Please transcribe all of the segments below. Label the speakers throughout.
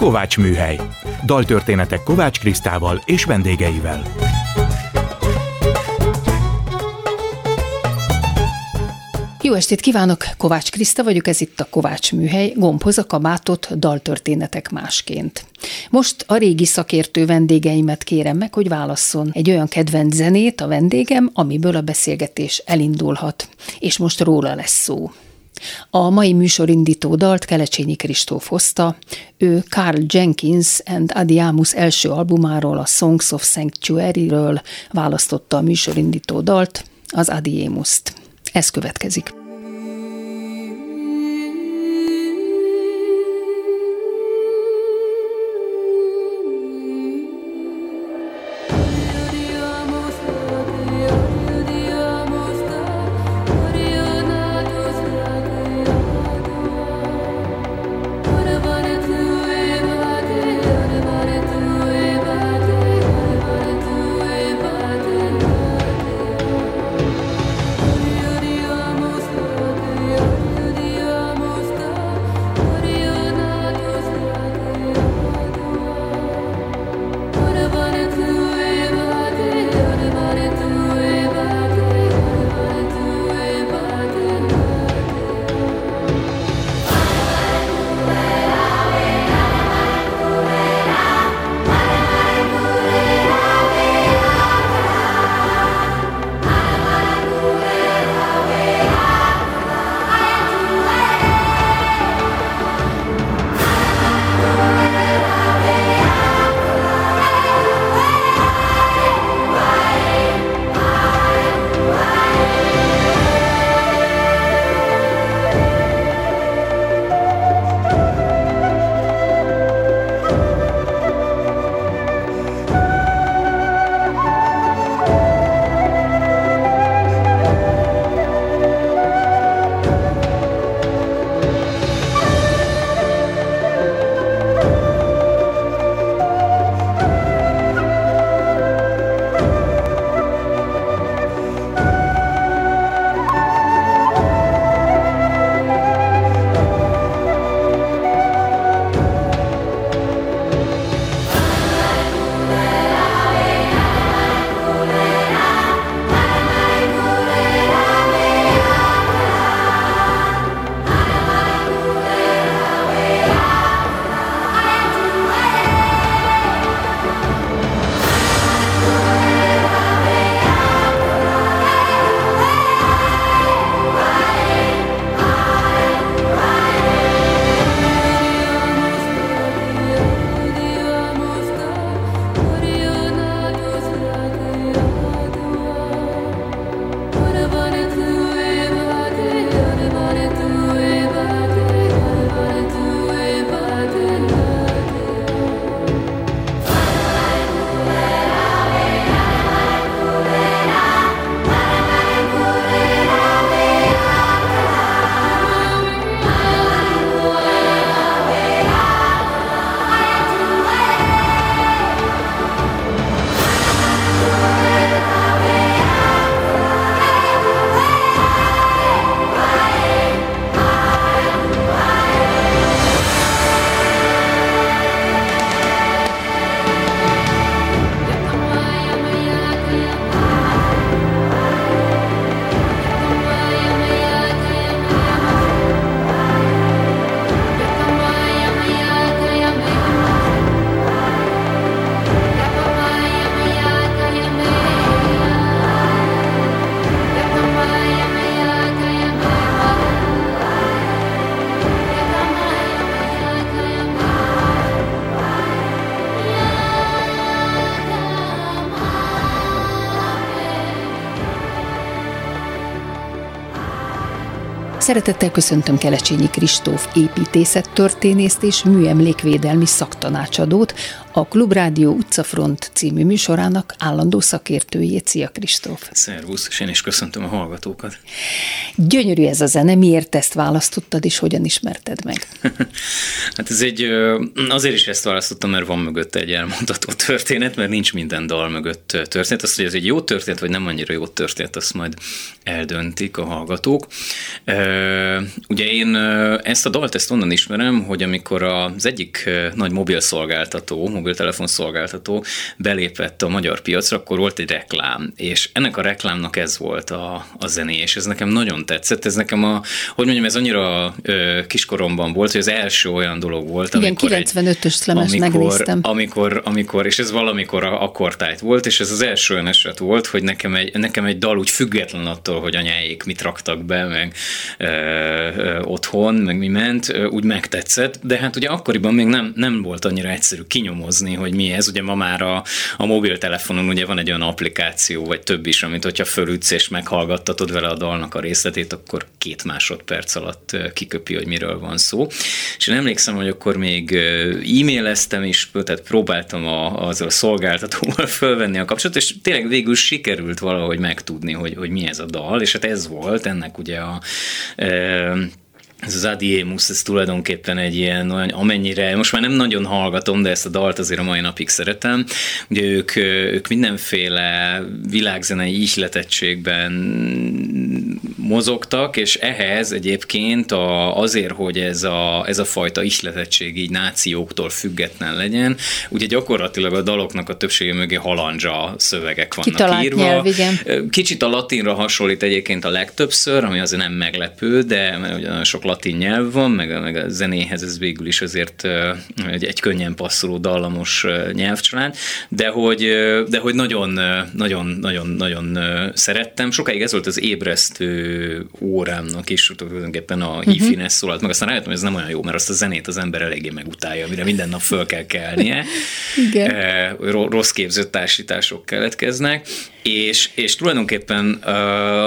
Speaker 1: Kovács Műhely. Daltörténetek Kovács Krisztával és vendégeivel.
Speaker 2: Jó estét kívánok, Kovács Kriszta vagyok, ez itt a Kovács Műhely, gombhoz a kabátot, daltörténetek másként. Most a régi szakértő vendégeimet kérem meg, hogy válasszon egy olyan kedvenc zenét a vendégem, amiből a beszélgetés elindulhat. És most róla lesz szó. A mai műsorindító dalt Kelecsényi Kristóf hozta. Ő Carl Jenkins and Adiamus első albumáról, a Songs of Sanctuary-ről választotta a műsorindító dalt, az Adiemuszt. Ez következik. Szeretettel köszöntöm Kelecsényi Kristóf építészettörténészt és műemlékvédelmi szaktanácsadót, a Klubrádió Utcafront című műsorának állandó szakértőjét. Szia Kristóf!
Speaker 3: Szervusz, és én is köszöntöm a hallgatókat.
Speaker 2: Gyönyörű ez a zene, miért ezt választottad, és hogyan ismerted meg?
Speaker 3: hát ez egy, azért is ezt választottam, mert van mögötte egy elmondható történet, mert nincs minden dal mögött történet. Azt, hogy ez egy jó történet, vagy nem annyira jó történet, azt majd eldöntik a hallgatók. Ugye én ezt a dalt ezt onnan ismerem, hogy amikor az egyik nagy mobil szolgáltató, mobiltelefon szolgáltató belépett a magyar piacra, akkor volt egy reklám, és ennek a reklámnak ez volt a, a zené, és ez nekem nagyon tetszett, ez nekem a, hogy mondjam, ez annyira ö, kiskoromban volt, hogy az első olyan dolog volt,
Speaker 2: Igen, 95-ös lemes megnéztem.
Speaker 3: Amikor, amikor, és ez valamikor a, akkor tájt volt, és ez az első olyan eset volt, hogy nekem egy, nekem egy dal úgy független attól, hogy anyáik mit raktak be, meg ö, ö, otthon, meg mi ment, úgy megtetszett, de hát ugye akkoriban még nem, nem volt annyira egyszerű kinyomozni, hogy mi ez. Ugye ma már a, a mobiltelefonon ugye van egy olyan applikáció, vagy több is, amit hogyha fölütsz és meghallgattatod vele a dalnak a részletét, akkor két másodperc alatt kiköpi, hogy miről van szó. És én emlékszem, hogy akkor még e-maileztem is, tehát próbáltam a, azzal a szolgáltatóval fölvenni a kapcsolatot, és tényleg végül sikerült valahogy megtudni, hogy, hogy mi ez a dal, és hát ez volt ennek ugye a e, ez az Adiemus, ez tulajdonképpen egy ilyen olyan, amennyire, most már nem nagyon hallgatom, de ezt a dalt azért a mai napig szeretem. Ugye ők, ők mindenféle világzenei ihletettségben mozogtak, és ehhez egyébként a, azért, hogy ez a, ez a fajta ihletettség így nációktól független legyen, ugye gyakorlatilag a daloknak a többsége mögé halandzsa szövegek vannak
Speaker 2: Kitalált
Speaker 3: írva.
Speaker 2: Nyelv, igen.
Speaker 3: Kicsit a latinra hasonlít egyébként a legtöbbször, ami azért nem meglepő, de mert ugye nagyon sok latin nyelv van, meg, meg a zenéhez ez végül is azért egy, egy könnyen passzoló dallamos nyelvcsalád, de hogy, de hogy nagyon, nagyon, nagyon, nagyon szerettem. Sokáig ez volt az ébresztő órámnak is, tulajdonképpen a mhm. hifi uh-huh. szólalt meg, aztán rájöttem, hogy ez nem olyan jó, mert azt a zenét az ember eléggé megutálja, amire minden nap föl kell kelnie. Igen. Rossz képzött társítások keletkeznek, és, és tulajdonképpen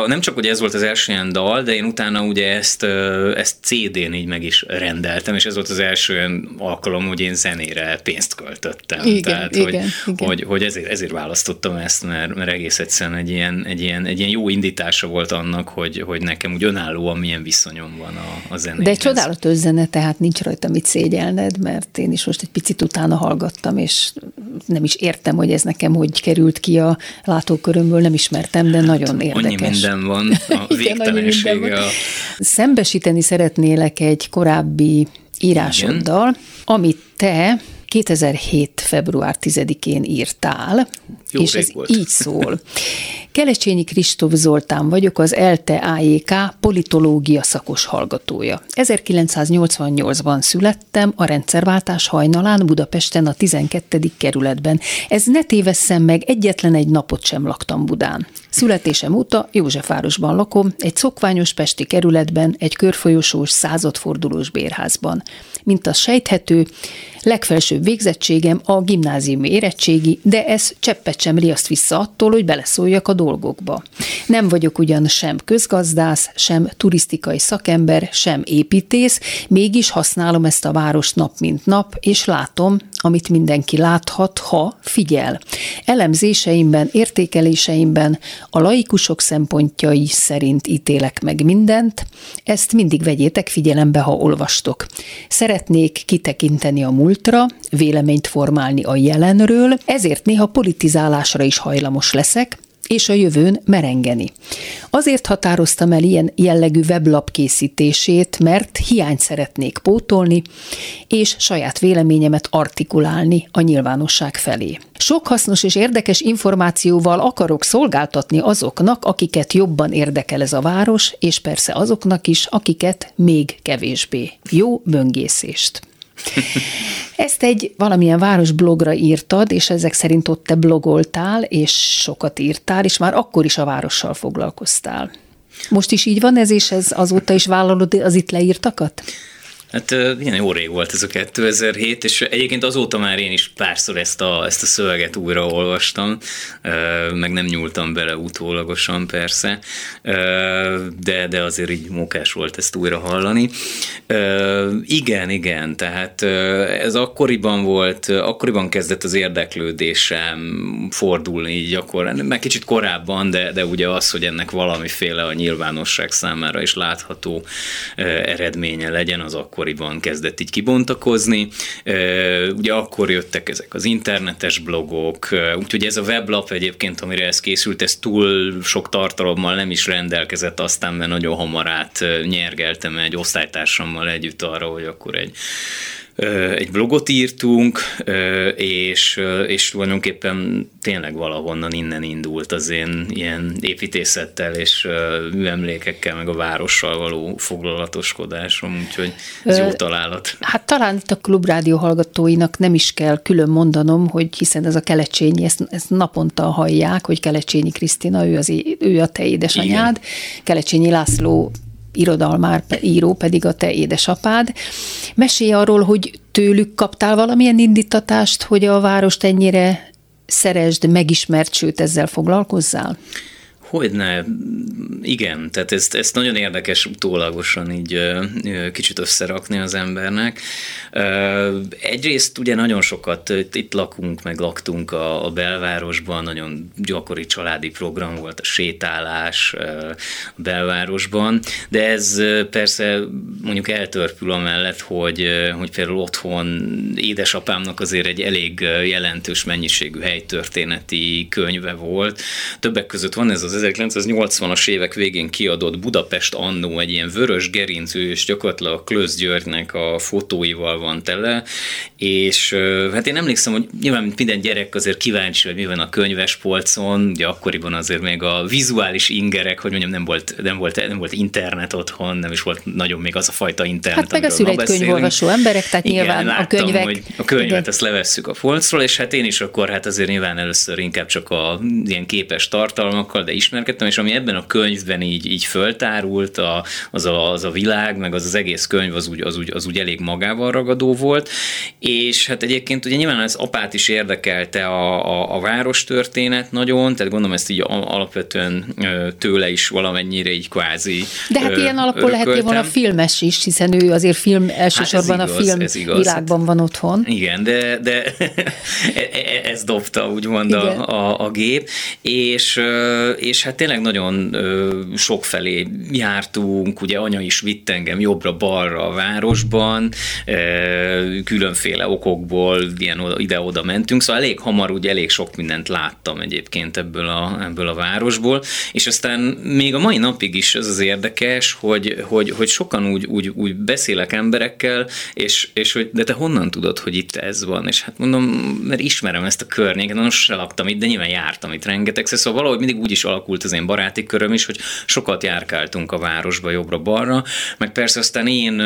Speaker 3: nem csak, hogy ez volt az első ilyen dal, de én utána ugye ezt, uh, ezt CD-n így meg is rendeltem, és ez volt az első olyan alkalom, hogy én zenére pénzt költöttem.
Speaker 2: Igen,
Speaker 3: Tehát,
Speaker 2: igen,
Speaker 3: hogy,
Speaker 2: igen.
Speaker 3: hogy, hogy ezért, ezért választottam ezt, mert, mert egész egyszerűen egy ilyen, egy, ilyen, egy ilyen jó indítása volt annak, hogy, hogy nekem úgy önállóan milyen viszonyom van a, a zenéhez.
Speaker 2: De egy csodálatos zene, tehát nincs rajta mit szégyelned, mert én is most egy picit utána hallgattam, és nem is értem, hogy ez nekem hogy került ki a látók körömből nem ismertem, de nagyon érdekes.
Speaker 3: Annyi minden van, a végtelensége. A...
Speaker 2: Szembesíteni szeretnélek egy korábbi írásoddal, Igen. amit te 2007. február 10-én írtál,
Speaker 3: Jó
Speaker 2: és ez
Speaker 3: volt.
Speaker 2: így szól. Kelecsényi Kristóf Zoltán vagyok, az ELTE AJK politológia szakos hallgatója. 1988-ban születtem, a rendszerváltás hajnalán Budapesten a 12. kerületben. Ez ne tévesszem meg, egyetlen egy napot sem laktam Budán. Születésem óta Józsefvárosban lakom, egy szokványos pesti kerületben, egy körfolyosós századfordulós bérházban. Mint az sejthető, legfelsőbb végzettségem a gimnáziumi érettségi, de ez cseppet sem riaszt vissza attól, hogy beleszóljak a dolgokba. Nem vagyok ugyan sem közgazdász, sem turisztikai szakember, sem építész, mégis használom ezt a város nap mint nap, és látom, amit mindenki láthat, ha figyel. Elemzéseimben, értékeléseimben a laikusok szempontjai szerint ítélek meg mindent, ezt mindig vegyétek figyelembe, ha olvastok. Szeretnék kitekinteni a múltra, véleményt formálni a jelenről, ezért néha politizálásra is hajlamos leszek, és a jövőn merengeni. Azért határoztam el ilyen jellegű weblap készítését, mert hiányt szeretnék pótolni, és saját véleményemet artikulálni a nyilvánosság felé. Sok hasznos és érdekes információval akarok szolgáltatni azoknak, akiket jobban érdekel ez a város, és persze azoknak is, akiket még kevésbé. Jó böngészést! Ezt egy valamilyen városblogra írtad, és ezek szerint ott te blogoltál, és sokat írtál, és már akkor is a várossal foglalkoztál. Most is így van ez, és ez azóta is vállalod az itt leírtakat?
Speaker 3: Hát ilyen jó rég volt ez a 2007, és egyébként azóta már én is párszor ezt a, ezt a szöveget újra olvastam, meg nem nyúltam bele utólagosan persze, de, de azért így mókás volt ezt újra hallani. Igen, igen, tehát ez akkoriban volt, akkoriban kezdett az érdeklődésem fordulni így akkor, meg kicsit korábban, de, de ugye az, hogy ennek valamiféle a nyilvánosság számára is látható eredménye legyen, az akkoriban kezdett így kibontakozni. Ugye akkor jöttek ezek az internetes blogok, úgyhogy ez a weblap egyébként, amire ez készült, ez túl sok tartalommal nem is rendelkezett, aztán mert nagyon hamar át nyergeltem egy osztálytársammal együtt arra, hogy akkor egy egy blogot írtunk, és, és tulajdonképpen tényleg valahonnan innen indult az én ilyen építészettel és műemlékekkel, meg a várossal való foglalatoskodásom, úgyhogy ez jó találat.
Speaker 2: Hát talán itt a klubrádió hallgatóinak nem is kell külön mondanom, hogy hiszen ez a Kelecsényi, ezt, ezt naponta hallják, hogy Kelecsényi Krisztina, ő, az, ő a te édesanyád, Igen. Kelecsényi László irodalmár író pedig a te édesapád. Mesélj arról, hogy tőlük kaptál valamilyen indítatást, hogy a várost ennyire szeresd, megismert, sőt ezzel foglalkozzál?
Speaker 3: Hogyne, igen, tehát ezt, ezt nagyon érdekes utólagosan így kicsit összerakni az embernek. Egyrészt ugye nagyon sokat itt lakunk, meg laktunk a, a belvárosban, nagyon gyakori családi program volt a sétálás a belvárosban, de ez persze mondjuk eltörpül amellett, hogy, hogy például otthon édesapámnak azért egy elég jelentős mennyiségű helytörténeti könyve volt. Többek között van ez az 1980-as évek végén kiadott Budapest annó egy ilyen vörös gerincű, és gyakorlatilag a Klösz Györgynek a fotóival van tele, és hát én emlékszem, hogy nyilván minden gyerek azért kíváncsi, hogy mi van a könyves polcon, ugye akkoriban azért még a vizuális ingerek, hogy mondjam, nem volt, nem volt, nem volt internet otthon, nem is volt nagyon még az a fajta internet,
Speaker 2: Hát meg a szület könyvolvasó emberek, tehát Igen, nyilván láttam, a könyvek. Hogy
Speaker 3: a könyvet Igen. ezt levesszük a polcról, és hát én is akkor hát azért nyilván először inkább csak a ilyen képes tartalmakkal, de ismerkedtem, és ami ebben a könyvben így, így föltárult, a, az, a, az a világ, meg az az egész könyv az úgy, az, úgy, az úgy elég magával ragadó volt, és hát egyébként ugye nyilván az apát is érdekelte a, a, a város történet nagyon, tehát gondolom ezt így alapvetően tőle is valamennyire így kvázi
Speaker 2: De hát ilyen alapul lehet volna filmes is, hiszen ő azért film, elsősorban hát igaz, a film ez igaz. világban van otthon.
Speaker 3: Igen, de, de e, e, ez dobta úgymond a, a, a gép, és, és hát tényleg nagyon sokfelé jártunk, ugye anya is vitt engem jobbra-balra a városban, különféle okokból ilyen ide-oda mentünk, szóval elég hamar úgy elég sok mindent láttam egyébként ebből a, ebből a városból, és aztán még a mai napig is ez az érdekes, hogy, hogy, hogy sokan úgy, úgy, úgy beszélek emberekkel, és, és hogy de te honnan tudod, hogy itt ez van? És hát mondom, mert ismerem ezt a környéket, most se laktam itt, de nyilván jártam itt rengeteg, szóval valahogy mindig úgy is alakult az én baráti köröm is, hogy sokat járkáltunk a városba jobbra-balra, meg persze aztán én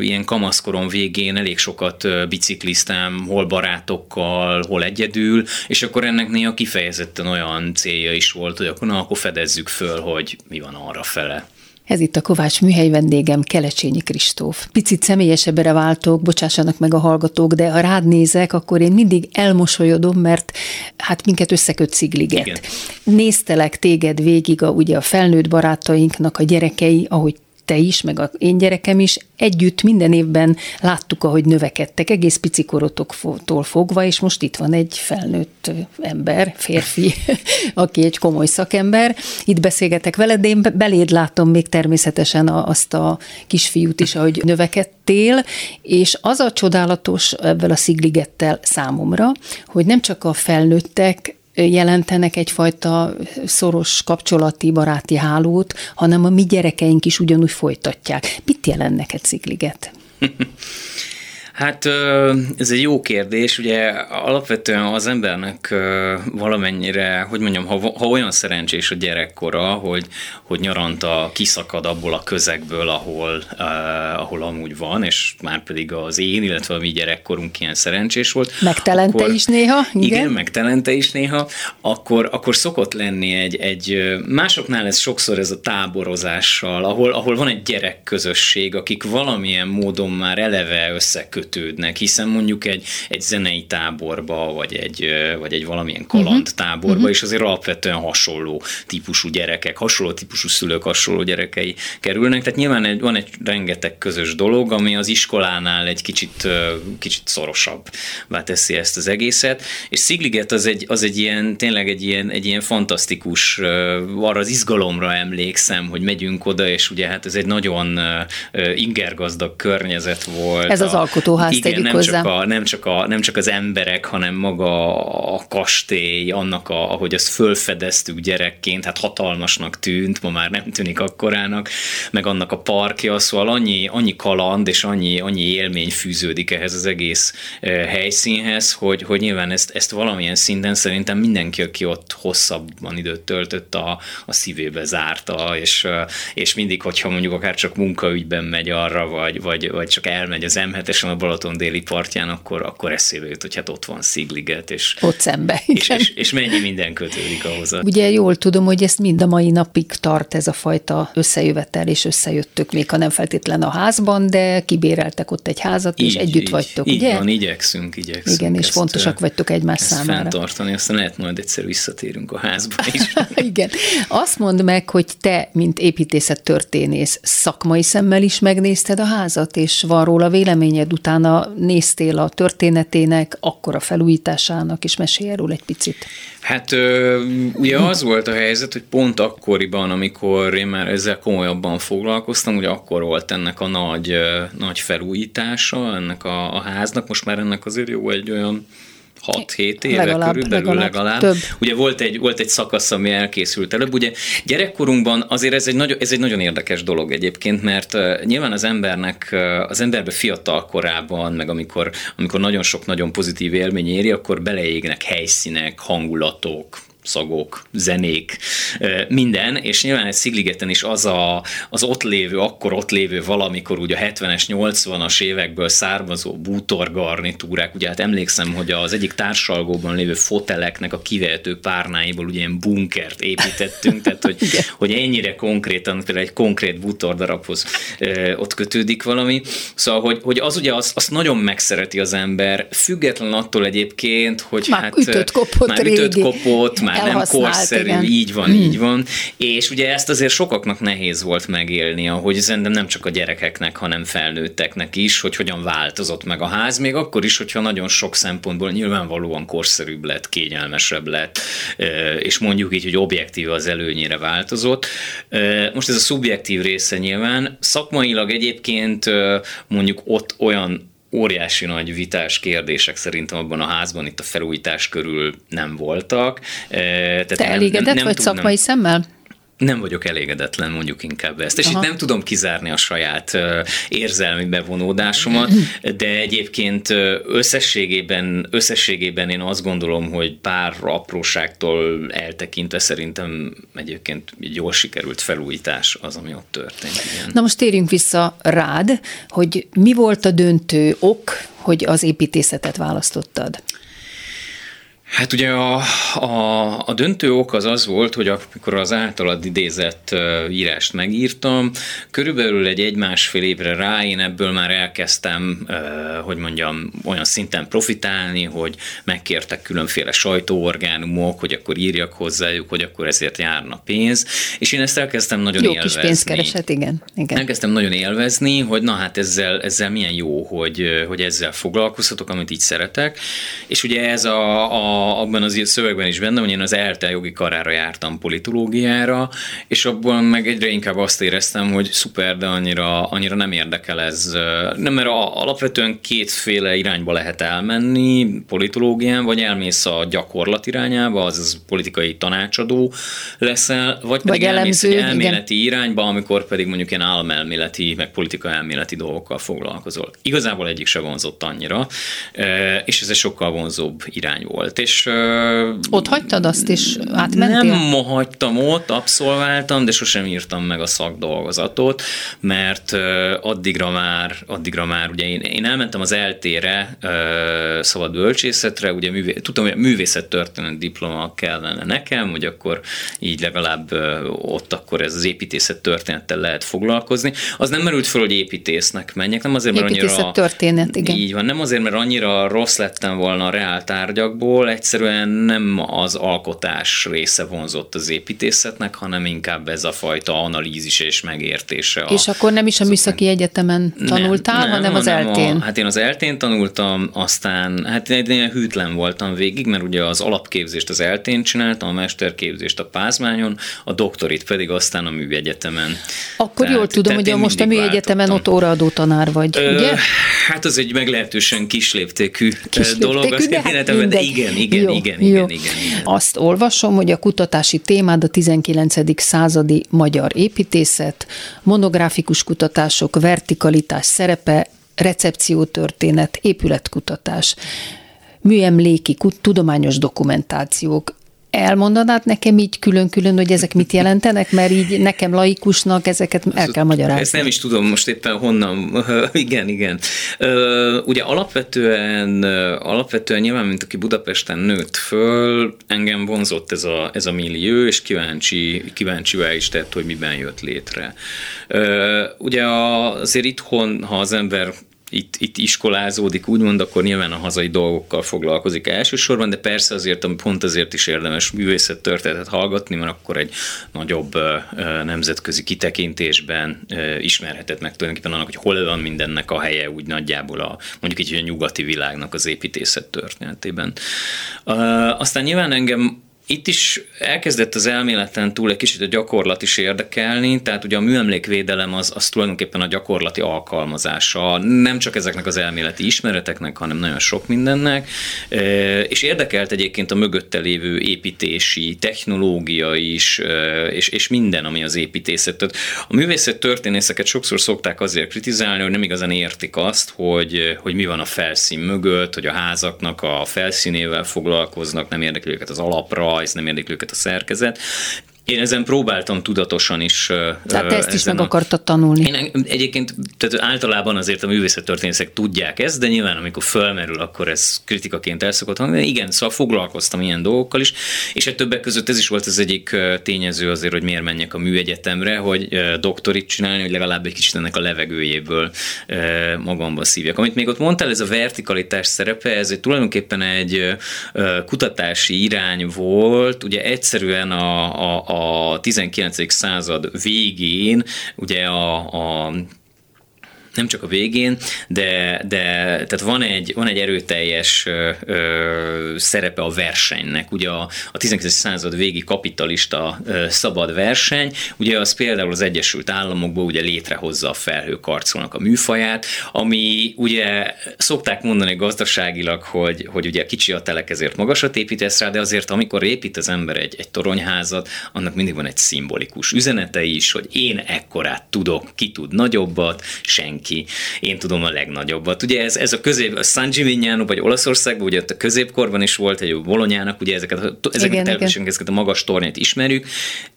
Speaker 3: ilyen kamaszkorom végén elég sokat bicikliztem, hol barátokkal, hol egyedül, és akkor ennek néha kifejezetten olyan célja is volt, hogy akkor na, akkor fedezzük föl, hogy mi van arra fele.
Speaker 2: Ez itt a Kovács műhely vendégem, Kelecsényi Kristóf. Picit személyesebbre váltok, bocsássanak meg a hallgatók, de ha rád nézek, akkor én mindig elmosolyodom, mert hát minket összeköt szigliget. Igen. Néztelek téged végig, a, ugye a felnőtt barátainknak a gyerekei, ahogy te is, meg a én gyerekem is, együtt minden évben láttuk, ahogy növekedtek, egész pici korotoktól fogva, és most itt van egy felnőtt ember, férfi, aki egy komoly szakember. Itt beszélgetek veled, de én beléd látom még természetesen azt a kisfiút is, ahogy növekedtél, és az a csodálatos ebben a szigligettel számomra, hogy nem csak a felnőttek jelentenek egyfajta szoros kapcsolati, baráti hálót, hanem a mi gyerekeink is ugyanúgy folytatják. Mit jelent neked Szigliget?
Speaker 3: Hát ez egy jó kérdés. Ugye alapvetően az embernek valamennyire, hogy mondjam, ha, ha olyan szerencsés a gyerekkora, hogy, hogy nyaranta kiszakad abból a közegből, ahol, ahol amúgy van, és már pedig az én, illetve a mi gyerekkorunk ilyen szerencsés volt.
Speaker 2: Megtelente akkor, is néha.
Speaker 3: Igen, igen megtelente is néha. Akkor, akkor szokott lenni egy, egy, másoknál ez sokszor ez a táborozással, ahol, ahol van egy gyerekközösség, akik valamilyen módon már eleve összeköt kötődnek, hiszen mondjuk egy, egy zenei táborba, vagy egy, vagy egy valamilyen kaland táborba, uh-huh. és azért alapvetően hasonló típusú gyerekek, hasonló típusú szülők, hasonló gyerekei kerülnek. Tehát nyilván egy, van egy rengeteg közös dolog, ami az iskolánál egy kicsit, kicsit szorosabb teszi ezt az egészet, és Szigliget az egy, az egy ilyen, tényleg egy ilyen, egy ilyen fantasztikus, arra az izgalomra emlékszem, hogy megyünk oda, és ugye hát ez egy nagyon ingergazdag környezet volt.
Speaker 2: Ez az alkotó alsóház
Speaker 3: Igen,
Speaker 2: tegyük
Speaker 3: nem
Speaker 2: hozzá.
Speaker 3: Csak a, nem, csak a, nem csak az emberek, hanem maga a kastély, annak, a, ahogy azt fölfedeztük gyerekként, hát hatalmasnak tűnt, ma már nem tűnik akkorának, meg annak a parkja, szóval annyi, annyi kaland és annyi, annyi élmény fűződik ehhez az egész helyszínhez, hogy, hogy nyilván ezt, ezt valamilyen szinten szerintem mindenki, aki ott hosszabban időt töltött, a, a szívébe zárta, és, és mindig, hogyha mondjuk akár csak munkaügyben megy arra, vagy, vagy, vagy csak elmegy az M7-esen a Balaton déli partján, akkor, akkor eszébe jut, hogy hát ott van Szigliget, és,
Speaker 2: ott szembe,
Speaker 3: és, és, és, mennyi minden kötődik ahhoz.
Speaker 2: Ugye jól tudom, hogy ezt mind a mai napig tart ez a fajta összejövetel, és összejöttök még, ha nem feltétlen a házban, de kibéreltek ott egy házat, így, és együtt így, vagytok,
Speaker 3: így
Speaker 2: ugye?
Speaker 3: van, igyekszünk, igyekszünk.
Speaker 2: Igen, és fontosak vagytok egymás
Speaker 3: ezt
Speaker 2: számára.
Speaker 3: fenntartani, aztán lehet majd egyszer visszatérünk a házba is.
Speaker 2: Igen. Azt mondd meg, hogy te, mint építészet történész, szakmai szemmel is megnézted a házat, és van róla véleményed, utána néztél a történetének, akkor a felújításának, és mesélj erről egy picit.
Speaker 3: Hát ugye az volt a helyzet, hogy pont akkoriban, amikor én már ezzel komolyabban foglalkoztam, ugye akkor volt ennek a nagy, nagy felújítása ennek a, a háznak, most már ennek azért jó egy olyan 6-7 éve legalább, körülbelül legalább. legalább. Több. Ugye volt egy, volt egy szakasz, ami elkészült előbb. Ugye gyerekkorunkban azért ez egy, nagyon, ez egy nagyon érdekes dolog egyébként, mert uh, nyilván az embernek, uh, az emberbe fiatal korában, meg amikor, amikor nagyon sok nagyon pozitív élmény éri, akkor beleégnek helyszínek, hangulatok, szagok, zenék, minden, és nyilván egy Szigligeten is az a, az ott lévő, akkor ott lévő valamikor ugye a 70-es, 80-as évekből származó bútorgarnitúrák, ugye hát emlékszem, hogy az egyik társalgóban lévő foteleknek a kivehető párnáiból ugye ilyen bunkert építettünk, tehát hogy, hogy ennyire konkrétan, például egy konkrét bútordarabhoz ott kötődik valami. Szóval, hogy, hogy az ugye azt, azt nagyon megszereti az ember, független attól egyébként, hogy
Speaker 2: már
Speaker 3: hát
Speaker 2: ütött kopott
Speaker 3: már ütött kopott, már nem korszerű, igen. így van, hmm. így van. És ugye ezt azért sokaknak nehéz volt megélni, ahogy szerintem nem csak a gyerekeknek, hanem felnőtteknek is, hogy hogyan változott meg a ház, még akkor is, hogyha nagyon sok szempontból nyilvánvalóan korszerűbb lett, kényelmesebb lett, és mondjuk így, hogy objektív az előnyére változott. Most ez a szubjektív része nyilván. Szakmailag egyébként mondjuk ott olyan óriási nagy vitás kérdések szerintem abban a házban itt a felújítás körül nem voltak.
Speaker 2: Tehát Te nem, elégedett nem, nem vagy tudnám, szakmai szemmel?
Speaker 3: Nem vagyok elégedetlen, mondjuk inkább ezt. És Aha. itt nem tudom kizárni a saját érzelmi bevonódásomat, de egyébként összességében, összességében én azt gondolom, hogy pár apróságtól eltekintve szerintem egyébként egy jól sikerült felújítás az, ami ott történt. Igen.
Speaker 2: Na most térjünk vissza rád, hogy mi volt a döntő ok, hogy az építészetet választottad?
Speaker 3: Hát ugye a, a, a döntő ok az az volt, hogy amikor az általad idézett írást megírtam, körülbelül egy egy-másfél évre rá én ebből már elkezdtem, hogy mondjam, olyan szinten profitálni, hogy megkértek különféle sajtóorgánumok, hogy akkor írjak hozzájuk, hogy akkor ezért járna pénz, és én ezt elkezdtem nagyon
Speaker 2: jó
Speaker 3: élvezni.
Speaker 2: Jó kis pénzkereset, igen. igen.
Speaker 3: Elkezdtem nagyon élvezni, hogy na hát ezzel, ezzel milyen jó, hogy, hogy ezzel foglalkozhatok, amit így szeretek, és ugye ez a, a a, abban az szövegben is benne, hogy én az ELTE jogi karára jártam politológiára, és abban meg egyre inkább azt éreztem, hogy szuper, de annyira, annyira nem érdekel ez. Nem, mert alapvetően kétféle irányba lehet elmenni politológián, vagy elmész a gyakorlat irányába, azaz politikai tanácsadó leszel, vagy pedig vagy elmész elemző, egy elméleti igen. irányba, amikor pedig mondjuk ilyen álmelméleti, meg politika elméleti dolgokkal foglalkozol. Igazából egyik se vonzott annyira, és ez egy sokkal vonzóbb irány volt. És,
Speaker 2: ott hagytad azt is? Átmentél?
Speaker 3: Nem hagytam ott, abszolváltam, de sosem írtam meg a szakdolgozatot, mert addigra már, addigra már ugye én, én elmentem az eltére szabad bölcsészetre, ugye művé, tudtam, hogy művészettörténet diploma kellene nekem, hogy akkor így legalább ott akkor ez az építészet történettel lehet foglalkozni. Az nem merült fel, hogy építésznek menjek, nem azért, mert annyira...
Speaker 2: történet, igen.
Speaker 3: Így van, nem azért, mert annyira rossz lettem volna a reál tárgyakból, egyszerűen nem az alkotás része vonzott az építészetnek, hanem inkább ez a fajta analízis és megértése.
Speaker 2: És a, akkor nem is a műszaki egyetemen tanultál, nem, nem, hanem az eltén? A,
Speaker 3: hát én az eltén tanultam, aztán hát én, én hűtlen voltam végig, mert ugye az alapképzést az eltén csináltam, a mesterképzést a Pázmányon, a doktorit pedig aztán a műegyetemen.
Speaker 2: Akkor tehát, jól tudom, hogy most a műegyetemen ott óraadó tanár vagy, Ö, ugye?
Speaker 3: Hát az egy meglehetősen kisléptékű, kisléptékű dolog, de, hát de igen, igen, jó, igen, jó. igen, igen, igen.
Speaker 2: Azt olvasom, hogy a kutatási témád a 19. századi magyar építészet, monográfikus kutatások, vertikalitás szerepe, recepciótörténet, épületkutatás műemléki, tudományos dokumentációk, Elmondanád nekem így külön-külön, hogy ezek mit jelentenek, mert így nekem laikusnak ezeket el kell magyarázni.
Speaker 3: Ezt nem is tudom most éppen honnan. igen, igen. Ugye alapvetően, alapvetően nyilván, mint aki Budapesten nőtt föl, engem vonzott ez a, ez a millió, és kíváncsi, kíváncsi is tett, hogy miben jött létre. Ugye azért itthon, ha az ember itt, itt iskolázódik, úgymond, akkor nyilván a hazai dolgokkal foglalkozik elsősorban, de persze azért, pont azért is érdemes művészettörténetet hallgatni, mert akkor egy nagyobb nemzetközi kitekintésben ismerhetett meg tulajdonképpen annak, hogy hol van mindennek a helye úgy nagyjából a, mondjuk így a nyugati világnak az építészet történetében. Aztán nyilván engem itt is elkezdett az elméleten túl egy kicsit a gyakorlat is érdekelni, tehát ugye a műemlékvédelem az, az tulajdonképpen a gyakorlati alkalmazása, nem csak ezeknek az elméleti ismereteknek, hanem nagyon sok mindennek, és érdekelt egyébként a mögötte lévő építési technológia is, és, és minden, ami az építészet. Tehát a művészet történészeket sokszor szokták azért kritizálni, hogy nem igazán értik azt, hogy, hogy mi van a felszín mögött, hogy a házaknak a felszínével foglalkoznak, nem érdekli őket az alapra, rajz, nem érdekli őket a szerkezet. Én ezen próbáltam tudatosan is.
Speaker 2: Tehát te ezt is meg a... akartad tanulni.
Speaker 3: Én egyébként tehát általában azért a művészettörténészek tudják ezt, de nyilván amikor fölmerül, akkor ez kritikaként el szokott. Igen, szóval foglalkoztam ilyen dolgokkal is, és egy többek között ez is volt az egyik tényező azért, hogy miért menjek a műegyetemre, hogy doktorit csinálni, hogy legalább egy kicsit ennek a levegőjéből magamba szívjak. Amit még ott mondtál, ez a vertikalitás szerepe, ez egy tulajdonképpen egy kutatási irány volt, ugye egyszerűen a, a, a a 19. század végén ugye a, a nem csak a végén, de, de tehát van egy, van egy erőteljes ö, szerepe a versenynek. Ugye a, a 19. század végi kapitalista ö, szabad verseny, ugye az például az Egyesült Államokban ugye létrehozza a felhőkarcolnak a műfaját, ami ugye szokták mondani gazdaságilag, hogy, hogy ugye kicsi a telek, ezért magasat építesz rá, de azért amikor épít az ember egy, egy toronyházat, annak mindig van egy szimbolikus üzenete is, hogy én ekkorát tudok, ki tud nagyobbat, senki ki. Én tudom a legnagyobbat. Ugye ez, ez a közép, a San Gimignano, vagy Olaszországban, ugye ott a középkorban is volt egy Bolonyának, ugye ezeket, ezeket igen, igen. ezeket a magas tornyát ismerjük.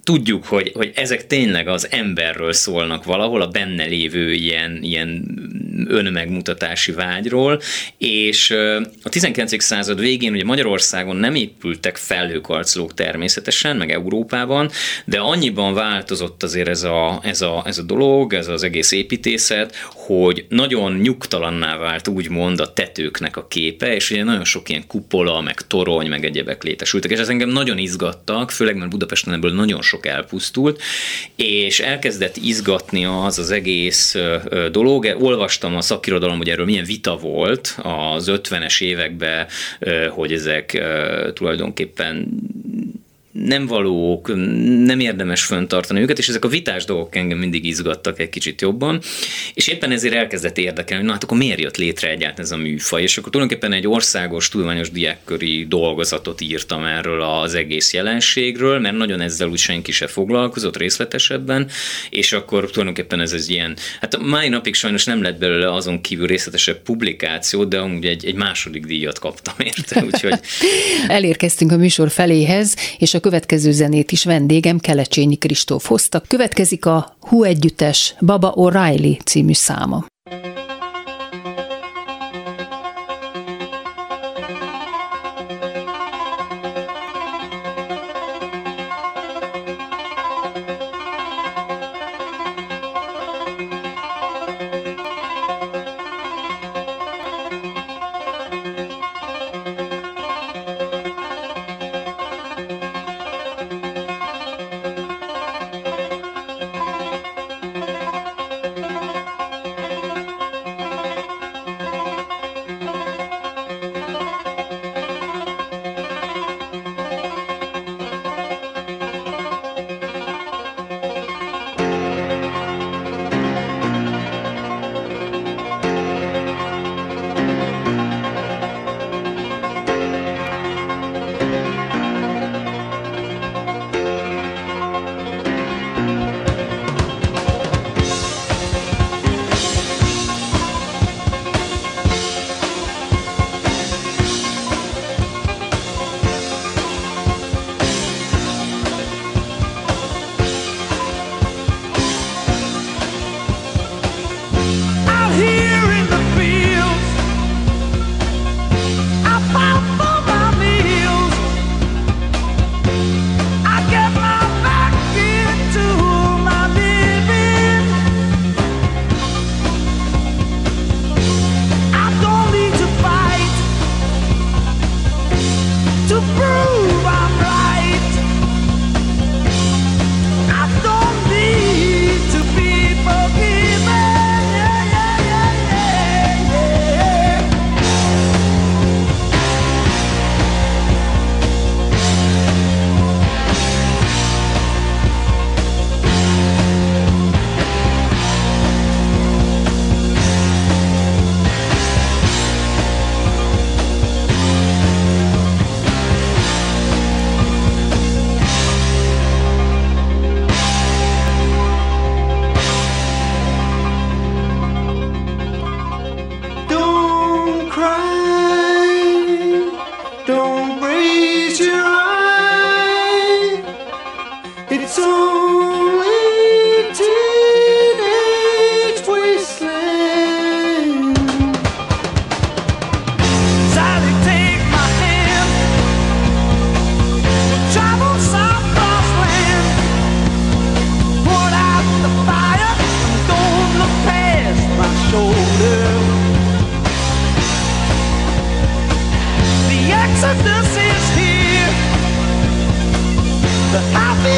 Speaker 3: Tudjuk, hogy, hogy ezek tényleg az emberről szólnak valahol, a benne lévő ilyen, ilyen önmegmutatási vágyról, és a 19. század végén ugye Magyarországon nem épültek felhőkarcolók természetesen, meg Európában, de annyiban változott azért ez a, ez a, ez a dolog, ez az egész építészet, hogy nagyon nyugtalanná vált úgymond a tetőknek a képe, és ugye nagyon sok ilyen kupola, meg torony, meg egyebek létesültek, és ez engem nagyon izgattak, főleg mert Budapesten ebből nagyon sok elpusztult, és elkezdett izgatni az az egész dolog, olvastam a szakirodalom, hogy erről milyen vita volt az 50-es években, hogy ezek tulajdonképpen nem valók, nem érdemes föntartani őket, és ezek a vitás dolgok engem mindig izgattak egy kicsit jobban, és éppen ezért elkezdett érdekelni, na hát akkor miért jött létre egyáltalán ez a műfaj, és akkor tulajdonképpen egy országos tudományos diákköri dolgozatot írtam erről az egész jelenségről, mert nagyon ezzel úgy senki se foglalkozott részletesebben, és akkor tulajdonképpen ez egy ilyen, hát mai napig sajnos nem lett belőle azon kívül részletesebb publikáció, de amúgy egy, egy második díjat kaptam érte, úgyhogy...
Speaker 4: Elérkeztünk a műsor feléhez, és a következő zenét is vendégem Kelecsényi Kristóf hozta. Következik a Hu együttes Baba O'Reilly című száma.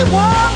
Speaker 4: What?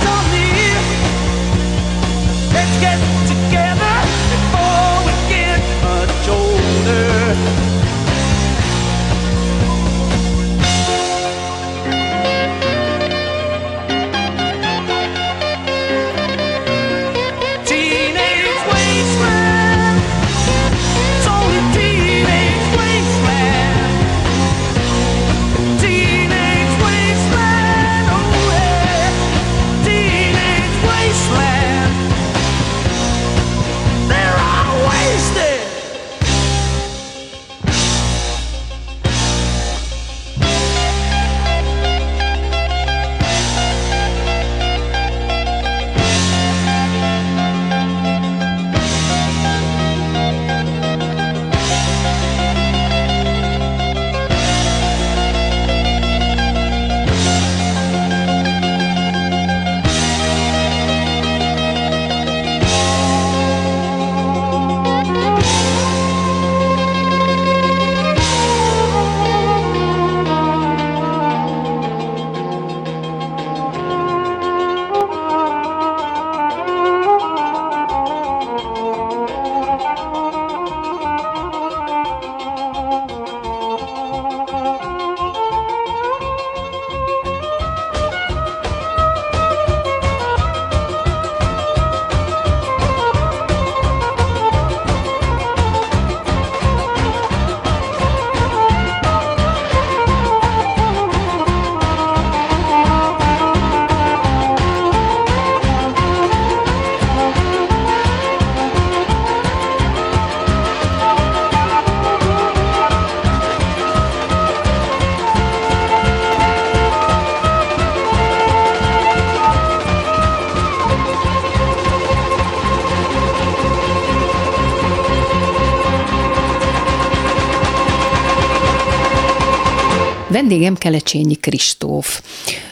Speaker 2: Vendégem Kelecsényi Kristóf.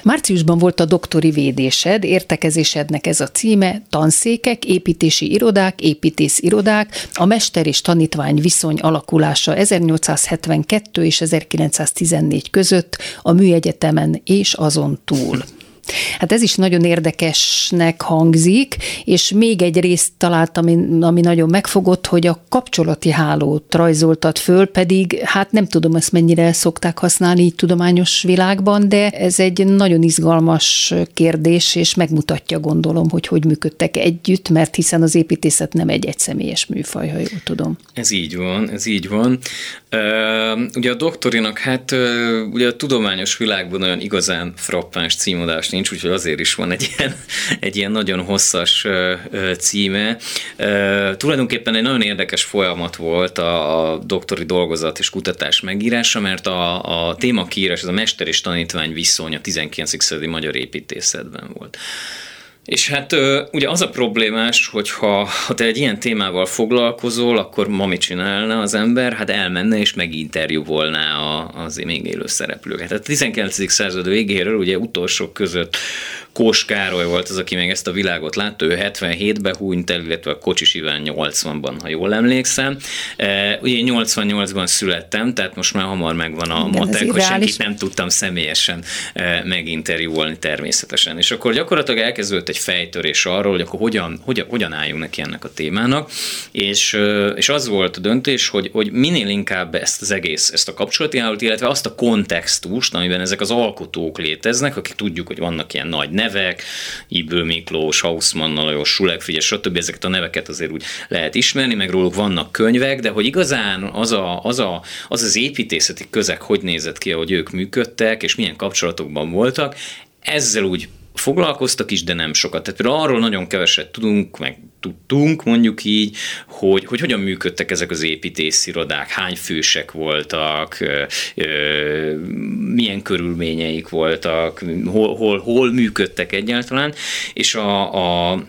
Speaker 2: Márciusban volt a doktori védésed, értekezésednek ez a címe, tanszékek, építési irodák, építész irodák, a mester és tanítvány viszony alakulása 1872 és 1914 között a műegyetemen és azon túl. Hát ez is nagyon érdekesnek hangzik, és még egy részt találtam, ami, ami nagyon megfogott, hogy a kapcsolati hálót rajzoltad föl, pedig hát nem tudom ezt mennyire szokták használni így tudományos világban, de ez egy nagyon izgalmas kérdés, és megmutatja gondolom, hogy hogy működtek együtt, mert hiszen az építészet nem egy egyszemélyes műfaj, ha jól tudom.
Speaker 3: Ez így van, ez így van. Ugye a doktorinak, hát ugye a tudományos világban olyan igazán frappáns címadás nincs, úgyhogy azért is van egy ilyen, egy ilyen nagyon hosszas címe. Tulajdonképpen egy nagyon érdekes folyamat volt a, doktori dolgozat és kutatás megírása, mert a, a témakírás, ez a mester és tanítvány viszony a 19. századi magyar építészetben volt. És hát ugye az a problémás, hogy ha, ha te egy ilyen témával foglalkozol, akkor ma mit csinálna az ember? Hát elmenne és meginterjúvolná az még élő szereplőket. Tehát a 19. század végéről ugye utolsók között Kós Károly volt az, aki meg ezt a világot látta, ő 77-ben húnyt el, illetve a Kocsis Iván 80-ban, ha jól emlékszem. E, ugye 88-ban születtem, tehát most már hamar megvan a matek, hogy senkit nem tudtam személyesen e, meginterjúolni természetesen. És akkor gyakorlatilag elkezdődött egy fejtörés arról, hogy akkor hogyan, hogyan, hogyan álljunk neki ennek a témának, és, e, és az volt a döntés, hogy, hogy minél inkább ezt az egész, ezt a kapcsolati állót, illetve azt a kontextust, amiben ezek az alkotók léteznek, akik tudjuk, hogy vannak ilyen nagy nevek, Ibő Miklós, Hausmann, Lajos, Sulek, Figyes, stb. ezeket a neveket azért úgy lehet ismerni, meg róluk vannak könyvek, de hogy igazán az a, az, a, az, az építészeti közeg hogy nézett ki, ahogy ők működtek, és milyen kapcsolatokban voltak, ezzel úgy foglalkoztak is, de nem sokat. Tehát például arról nagyon keveset tudunk, meg tudtunk, mondjuk így, hogy, hogy hogyan működtek ezek az építészirodák, hány fősek voltak, milyen körülményeik voltak, hol, hol, hol működtek egyáltalán, és a, a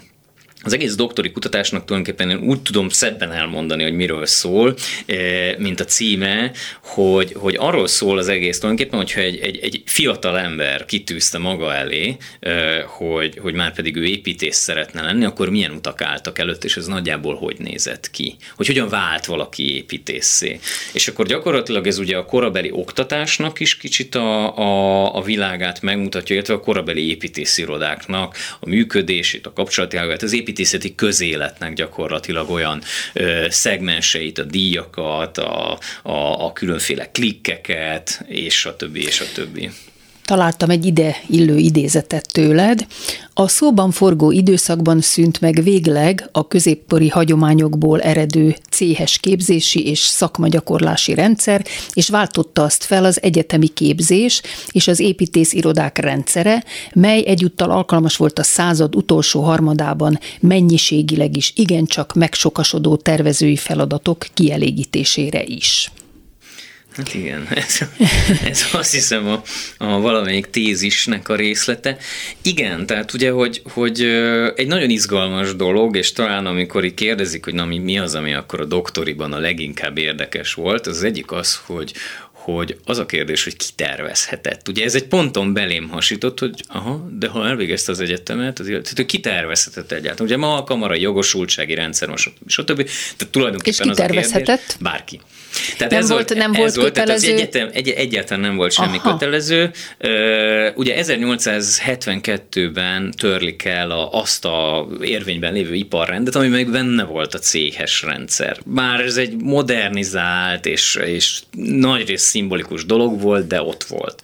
Speaker 3: az egész doktori kutatásnak tulajdonképpen én úgy tudom szebben elmondani, hogy miről szól, eh, mint a címe, hogy, hogy arról szól az egész tulajdonképpen, hogyha egy, egy, egy fiatal ember kitűzte maga elé, eh, hogy, hogy már pedig ő építész szeretne lenni, akkor milyen utak álltak előtt, és ez nagyjából hogy nézett ki? Hogy hogyan vált valaki építészé? És akkor gyakorlatilag ez ugye a korabeli oktatásnak is kicsit a, a, a világát megmutatja, illetve a korabeli építészirodáknak a működését, a kapcsolati az építész építészeti közéletnek gyakorlatilag olyan ö, szegmenseit, a díjakat, a, a, a különféle klikkeket, és a többi, és a többi
Speaker 2: találtam egy ide illő idézetet tőled. A szóban forgó időszakban szűnt meg végleg a középkori hagyományokból eredő céhes képzési és szakmagyakorlási rendszer, és váltotta azt fel az egyetemi képzés és az építész irodák rendszere, mely egyúttal alkalmas volt a század utolsó harmadában mennyiségileg is igencsak megsokasodó tervezői feladatok kielégítésére is.
Speaker 3: Hát igen, ez, ez azt hiszem a, a valamelyik tézisnek a részlete. Igen, tehát ugye, hogy, hogy egy nagyon izgalmas dolog, és talán amikor így kérdezik, hogy na mi, mi az, ami akkor a doktoriban a leginkább érdekes volt, az egyik az, hogy, hogy az a kérdés, hogy ki tervezhetett. Ugye ez egy ponton belém hasított, hogy aha, de ha elvégezte az egyetemet, az hogy ki tervezhetett egyáltalán. Ugye ma a kamarai jogosultsági rendszer, most, stb. Tehát tulajdonképpen
Speaker 2: az a kérdés,
Speaker 3: bárki.
Speaker 2: Tehát nem ez volt, nem ez volt volt, kötelező?
Speaker 3: Tehát az egyetem, egy, egyáltalán nem volt semmi Aha. kötelező. Ugye 1872-ben törlik el a, azt a érvényben lévő iparrendet, ami meg benne volt a céhes rendszer. Bár ez egy modernizált és, és nagyrészt szimbolikus dolog volt, de ott volt.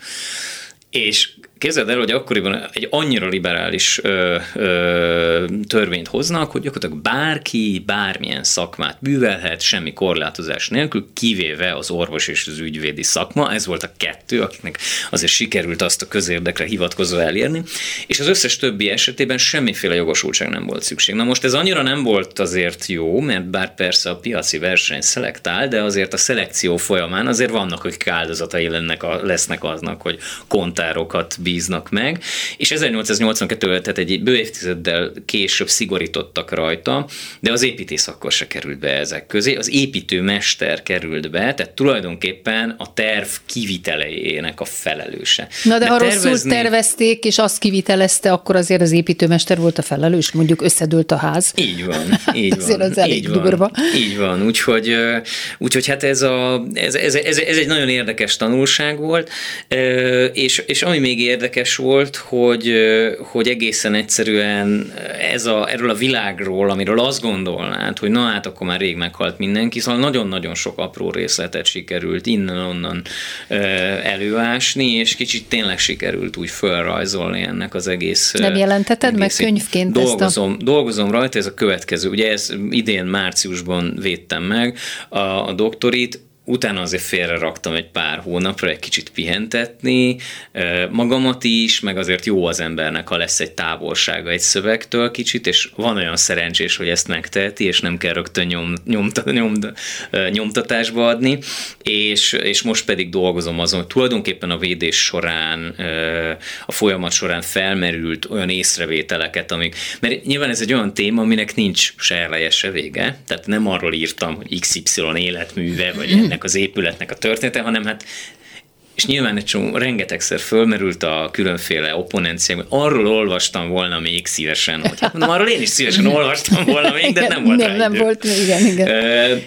Speaker 3: És Képzeld el, hogy akkoriban egy annyira liberális ö, ö, törvényt hoznak, hogy gyakorlatilag bárki bármilyen szakmát művelhet, semmi korlátozás nélkül, kivéve az orvos és az ügyvédi szakma. Ez volt a kettő, akiknek azért sikerült azt a közérdekre hivatkozva elérni, és az összes többi esetében semmiféle jogosultság nem volt szükség. Na most ez annyira nem volt azért jó, mert bár persze a piaci verseny szelektál, de azért a szelekció folyamán azért vannak, akik áldozatai lennek a, lesznek aznak, hogy kontárokat bíznak meg, és 1882 tehát egy bő évtizeddel később szigorítottak rajta, de az építész akkor se került be ezek közé, az építőmester került be, tehát tulajdonképpen a terv kivitelejének a felelőse.
Speaker 2: Na de, de ha tervezni... rosszul tervezték, és azt kivitelezte, akkor azért az építőmester volt a felelős, mondjuk összedőlt a ház.
Speaker 3: Így van, így van.
Speaker 2: azért az elég
Speaker 3: így
Speaker 2: van, durva.
Speaker 3: Így van, úgyhogy, úgyhogy hát ez, a, ez, ez, ez, ez egy nagyon érdekes tanulság volt, és, és ami még érdekes volt, hogy, hogy egészen egyszerűen ez a, erről a világról, amiről azt gondolnád, hogy na hát akkor már rég meghalt mindenki, szóval nagyon-nagyon sok apró részletet sikerült innen-onnan előásni, és kicsit tényleg sikerült úgy felrajzolni ennek az egész
Speaker 2: Nem jelenteted egész meg könyvként
Speaker 3: dolgozom,
Speaker 2: ezt
Speaker 3: a... Dolgozom rajta, ez a következő. Ugye ez idén márciusban védtem meg a, a doktorit, utána azért félre raktam egy pár hónapra egy kicsit pihentetni, magamat is, meg azért jó az embernek, ha lesz egy távolsága egy szövegtől kicsit, és van olyan szerencsés, hogy ezt megteheti, és nem kell rögtön nyom, nyomta, nyom, nyomtatásba adni, és, és most pedig dolgozom azon, hogy tulajdonképpen a védés során, a folyamat során felmerült olyan észrevételeket, amik, mert nyilván ez egy olyan téma, aminek nincs se eleje, se vége, tehát nem arról írtam, hogy XY életműve, vagy ennek az épületnek a története, hanem hát és nyilván egy csomó, rengetegszer fölmerült a különféle opponenciák, arról olvastam volna még szívesen, hogy hát mondom, arról én is szívesen olvastam volna még, de nem volt
Speaker 2: nem, nem volt, igen, igen.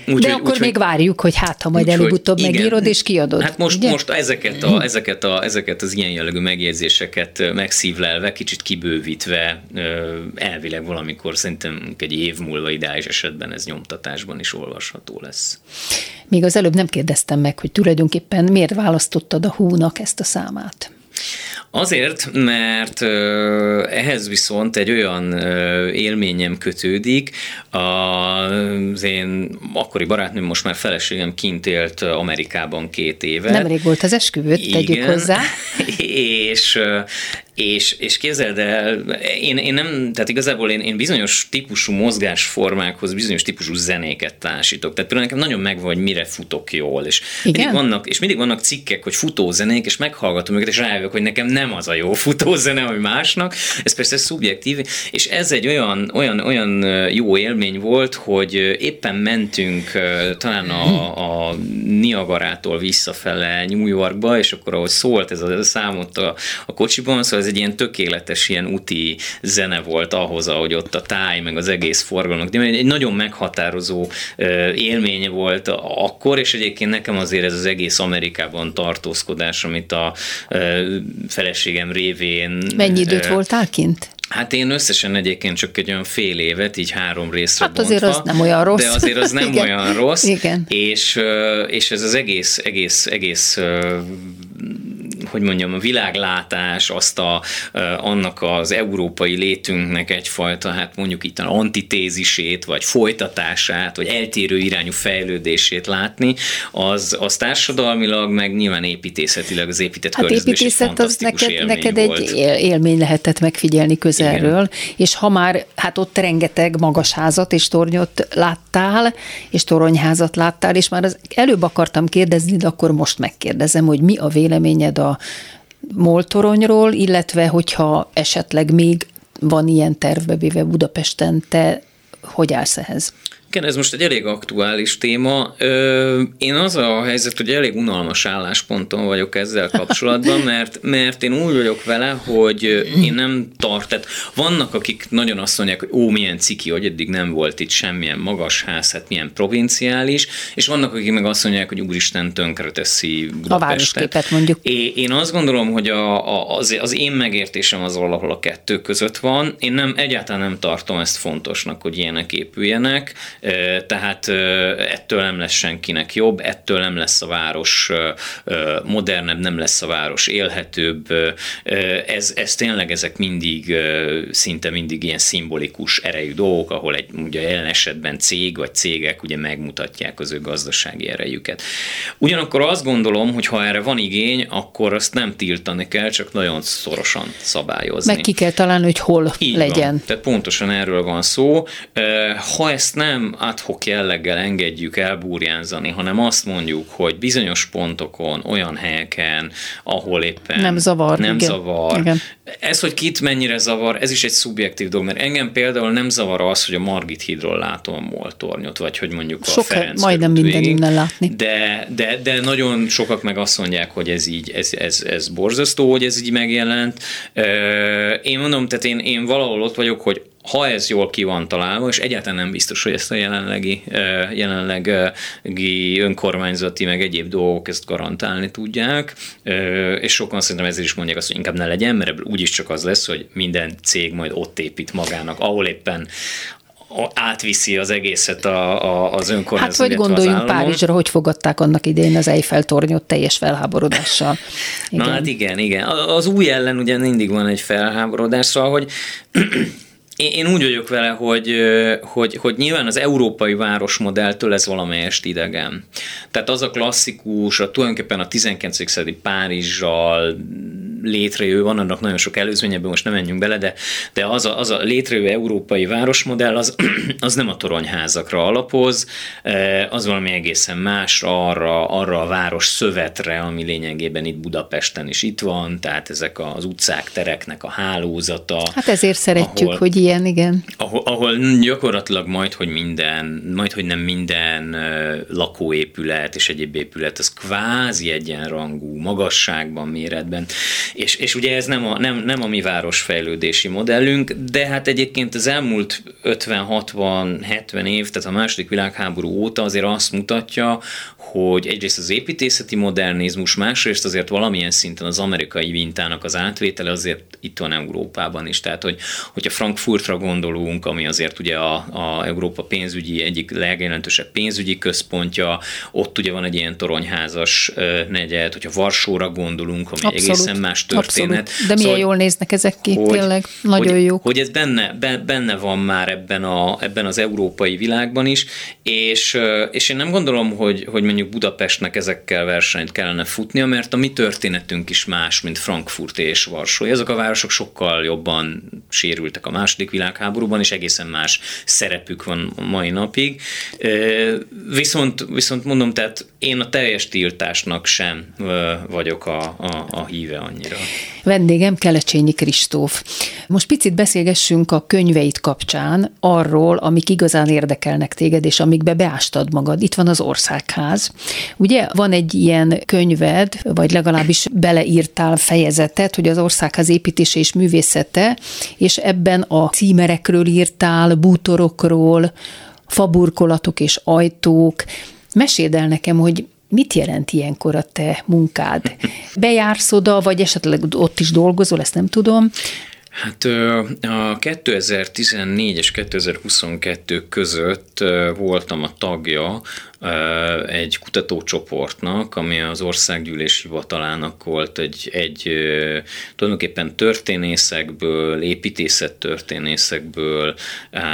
Speaker 2: Úgy, de úgy, akkor úgy, még várjuk, hogy hát, ha majd előbb-utóbb megírod és kiadod.
Speaker 3: Hát most, ugye? most ezeket, a, ezeket, a, ezeket az ilyen jellegű megjegyzéseket megszívlelve, kicsit kibővítve, elvileg valamikor szerintem egy év múlva ideális esetben ez nyomtatásban is olvasható lesz.
Speaker 2: Még az előbb nem kérdeztem meg, hogy tulajdonképpen miért választottad a húnak ezt a számát?
Speaker 3: Azért, mert ehhez viszont egy olyan élményem kötődik, az én akkori barátnőm, most már feleségem kint élt Amerikában két éve.
Speaker 2: Nemrég volt az esküvőt, tegyük hozzá.
Speaker 3: És, és, és képzeld el, én, én nem, tehát igazából én, én bizonyos típusú mozgásformákhoz bizonyos típusú zenéket társítok. Tehát például nekem nagyon megvan, hogy mire futok jól. És mindig, vannak, és mindig vannak cikkek, hogy futózenék, és meghallgatom őket, és rájövök, hogy nekem nem az a jó futózene, ami másnak. Ez persze szubjektív, és ez egy olyan, olyan, olyan jó élmény volt, hogy éppen mentünk talán a, a Niagarától visszafele New Yorkba, és akkor ahogy szólt ez a számot a, a kocsiban, szóval ez egy ilyen tökéletes ilyen úti zene volt ahhoz, ahogy ott a táj, meg az egész forgalomnak. De egy nagyon meghatározó élménye volt akkor, és egyébként nekem azért ez az egész Amerikában tartózkodás, amit a feleségem révén...
Speaker 2: Mennyi időt voltál kint?
Speaker 3: Hát én összesen egyébként csak egy olyan fél évet, így három részre
Speaker 2: Hát azért bontva, az nem olyan rossz.
Speaker 3: De azért az nem
Speaker 2: Igen.
Speaker 3: olyan rossz.
Speaker 2: Igen.
Speaker 3: És, és ez az egész, egész, egész hogy mondjam, a világlátás, azt a, annak az európai létünknek egyfajta, hát mondjuk itt az antitézisét, vagy folytatását, vagy eltérő irányú fejlődését látni, az, az társadalmilag, meg nyilván építészetileg az épített hát építészet az neked, neked
Speaker 2: volt. egy élmény lehetett megfigyelni közelről, Igen. és ha már, hát ott rengeteg magas házat és tornyot láttál, és toronyházat láttál, és már az előbb akartam kérdezni, de akkor most megkérdezem, hogy mi a véleményed a Moltoronyról, illetve hogyha esetleg még van ilyen tervbe Budapesten, te hogy állsz ehhez?
Speaker 3: Igen, ez most egy elég aktuális téma. Én az a helyzet, hogy elég unalmas állásponton vagyok ezzel kapcsolatban, mert, mert én úgy vagyok vele, hogy én nem tart, tehát vannak, akik nagyon azt mondják, hogy ó, milyen ciki, hogy eddig nem volt itt semmilyen magas ház, hát milyen provinciális, és vannak, akik meg azt mondják, hogy úristen tönkre teszi Budapestet.
Speaker 2: A városképet mondjuk.
Speaker 3: Én azt gondolom, hogy a, a, az, az én megértésem az valahol a kettő között van. Én nem, egyáltalán nem tartom ezt fontosnak, hogy ilyenek épüljenek tehát ettől nem lesz senkinek jobb, ettől nem lesz a város modernebb, nem lesz a város élhetőbb. Ez, ez tényleg ezek mindig, szinte mindig ilyen szimbolikus erejű dolgok, ahol egy ugye jelen esetben cég vagy cégek ugye megmutatják az ő gazdasági erejüket. Ugyanakkor azt gondolom, hogy ha erre van igény, akkor azt nem tiltani kell, csak nagyon szorosan szabályozni.
Speaker 2: Meg ki kell találni, hogy hol
Speaker 3: Így
Speaker 2: legyen.
Speaker 3: Van. Tehát pontosan erről van szó. Ha ezt nem, nem adhok jelleggel engedjük elbúrjánzani, hanem azt mondjuk, hogy bizonyos pontokon, olyan helyeken, ahol éppen
Speaker 2: nem zavar.
Speaker 3: Nem
Speaker 2: igen.
Speaker 3: zavar.
Speaker 2: Igen.
Speaker 3: Ez, hogy kit mennyire zavar, ez is egy szubjektív dolog, mert engem például nem zavar az, hogy a Margit hídról látom a moltornyot, vagy hogy mondjuk a
Speaker 2: Sok,
Speaker 3: Ferenc
Speaker 2: majdnem minden innen látni.
Speaker 3: De, de, de nagyon sokak meg azt mondják, hogy ez így, ez, ez, ez borzasztó, hogy ez így megjelent. Én mondom, tehát én, én valahol ott vagyok, hogy ha ez jól ki van találva, és egyáltalán nem biztos, hogy ezt a jelenlegi, jelenlegi önkormányzati, meg egyéb dolgok ezt garantálni tudják, és sokan szerintem ezért is mondják azt, hogy inkább ne legyen, mert ebből úgyis csak az lesz, hogy minden cég majd ott épít magának, ahol éppen átviszi az egészet a, a, az önkormányzat.
Speaker 2: Hát
Speaker 3: az
Speaker 2: gondoljunk. Párizsra, hogy fogadták annak idején az Eiffel tornyot teljes felháborodással.
Speaker 3: Igen. Na hát igen, igen. Az új ellen ugye mindig van egy felháborodás, szóval, hogy én, úgy vagyok vele, hogy, hogy, hogy nyilván az európai városmodelltől ez valamelyest idegen. Tehát az a klasszikus, a tulajdonképpen a 19. századi Párizsal létrejövő, van annak nagyon sok előzménye, most nem menjünk bele, de, de az, a, az a létrejövő európai városmodell, az, az nem a toronyházakra alapoz, az valami egészen másra, arra, arra a város szövetre, ami lényegében itt Budapesten is itt van, tehát ezek az utcák, tereknek a hálózata.
Speaker 2: Hát ezért szeretjük,
Speaker 3: ahol,
Speaker 2: hogy ilyen, igen.
Speaker 3: Ahol, ahol gyakorlatilag majd, hogy minden, majd, hogy nem minden lakóépület és egyéb épület, az kvázi egyenrangú, magasságban, méretben. És, és ugye ez nem a, nem, nem a mi városfejlődési modellünk, de hát egyébként az elmúlt 50-60-70 év, tehát a második világháború óta azért azt mutatja, hogy egyrészt az építészeti modernizmus, másrészt azért valamilyen szinten az amerikai mintának az átvétele azért itt van Európában is. Tehát, hogy, hogyha Frankfurtra gondolunk, ami azért ugye a, a Európa pénzügyi egyik legjelentősebb pénzügyi központja, ott ugye van egy ilyen toronyházas negyed, hogyha Varsóra gondolunk, ami Abszolút. egészen más történet.
Speaker 2: Abszolút. De milyen szóval, jól néznek ezek ki, hogy, tényleg nagyon
Speaker 3: hogy,
Speaker 2: jók.
Speaker 3: Hogy ez benne, benne van már ebben, a, ebben az európai világban is, és, és én nem gondolom, hogy, hogy mondjuk Budapestnek ezekkel versenyt kellene futnia, mert a mi történetünk is más, mint Frankfurt és Varsó. Ezek a városok sokkal jobban sérültek a második világháborúban, és egészen más szerepük van mai napig. Viszont, viszont mondom, tehát én a teljes tiltásnak sem vagyok a, a, a híve annyira.
Speaker 2: Vendégem Kelecsényi Kristóf. Most picit beszélgessünk a könyveit kapcsán arról, amik igazán érdekelnek téged, és amikbe beástad magad. Itt van az Országház. Ugye van egy ilyen könyved, vagy legalábbis beleírtál fejezetet, hogy az Országház építése és művészete, és ebben a címerekről írtál, bútorokról, faburkolatok és ajtók. Meséld el nekem, hogy mit jelent ilyenkor a te munkád? Bejársz oda, vagy esetleg ott is dolgozol, ezt nem tudom.
Speaker 3: Hát a 2014 és 2022 között voltam a tagja egy kutatócsoportnak, ami az Országgyűlés Hivatalának volt egy, egy tulajdonképpen történészekből, építészettörténészekből